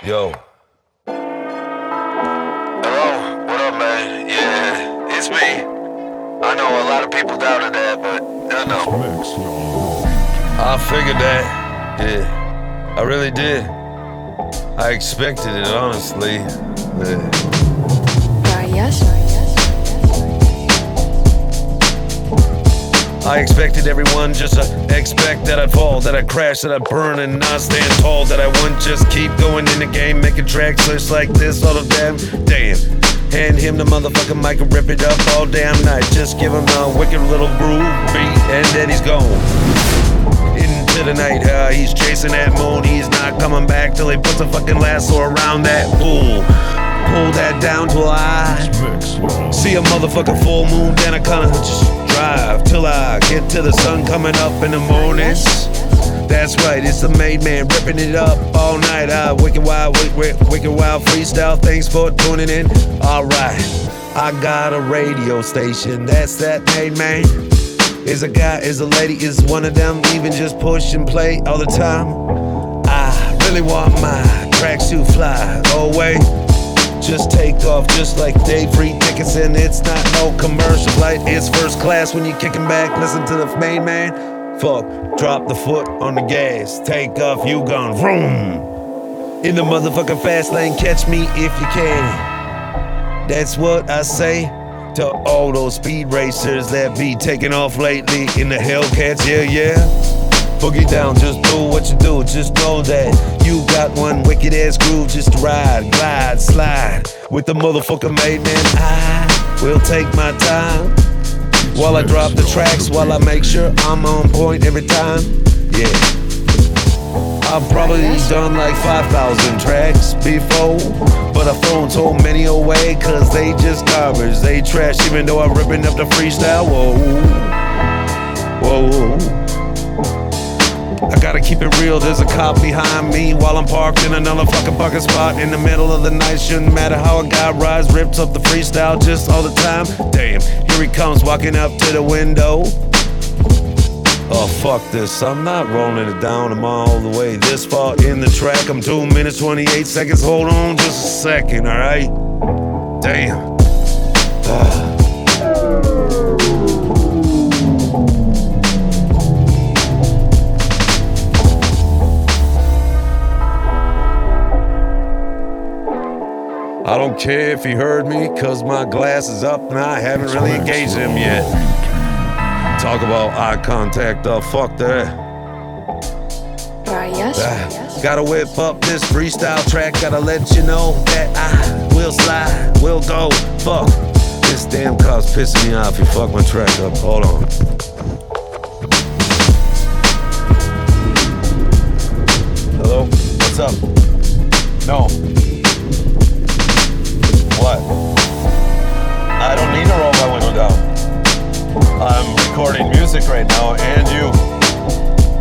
Yo. Hello, what up, man? Yeah, it's me. I know a lot of people doubted that, but I know. I figured that. Yeah. I really did. I expected it, honestly. Yeah. I expected everyone just to expect that I'd fall, that I'd crash, that I'd burn and not stand tall, that I wouldn't just keep going in the game, making tracks just like this all the damn damn. Hand him the motherfucking mic and rip it up all damn night. Just give him a wicked little groove beat and then he's gone. Into the night, uh, he's chasing that moon. He's not coming back till he puts a fucking lasso around that pool. Pull that down till I see a motherfucking full moon. Then I kinda just drive till I get to the sun coming up in the morning. That's right, it's the made man ripping it up all night. I wicked wild, wicked, wicked wild freestyle. Thanks for tuning in. Alright, I got a radio station. That's that made man. Is a guy, is a lady, is one of them. Even just push and play all the time. I really want my tracks to fly away. Just take off, just like Dave Free Dickinson. It's not no commercial flight, it's first class when you're kicking back. Listen to the main man. Fuck, drop the foot on the gas. Take off, you gone vroom. In the motherfucking fast lane, catch me if you can. That's what I say to all those speed racers that be taking off lately in the Hellcats. Yeah, yeah. Boogie down, just do what you do. Just know that you got one wicked ass groove just ride, glide, slide with the motherfucker made man. I will take my time while I drop the tracks, while I make sure I'm on point every time. Yeah. I've probably done like 5,000 tracks before, but I've thrown so many away cause they just garbage, they trash, even though I'm ripping up the freestyle. Whoa, whoa. I gotta keep it real, there's a cop behind me while I'm parked in another fucking parking spot in the middle of the night. Shouldn't matter how a guy rides, rips up the freestyle just all the time. Damn, here he comes walking up to the window. Oh, fuck this. I'm not rolling it down. I'm all the way this far in the track. I'm 2 minutes 28 seconds. Hold on just a second, alright? Damn. Ah. Don't care if he heard me, cause my glass is up and I haven't really engaged him yet. Talk about eye contact, uh, fuck that. Varias. Ah, gotta whip up this freestyle track, gotta let you know that I will slide, will go. Fuck, this damn car's pissing me off. You fuck my track up. Hold on. Recording music right now, and you.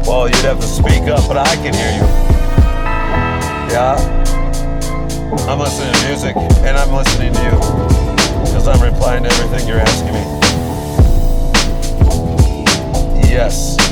Well, you'd have to speak up, but I can hear you. Yeah? I'm listening to music, and I'm listening to you. Because I'm replying to everything you're asking me. Yes.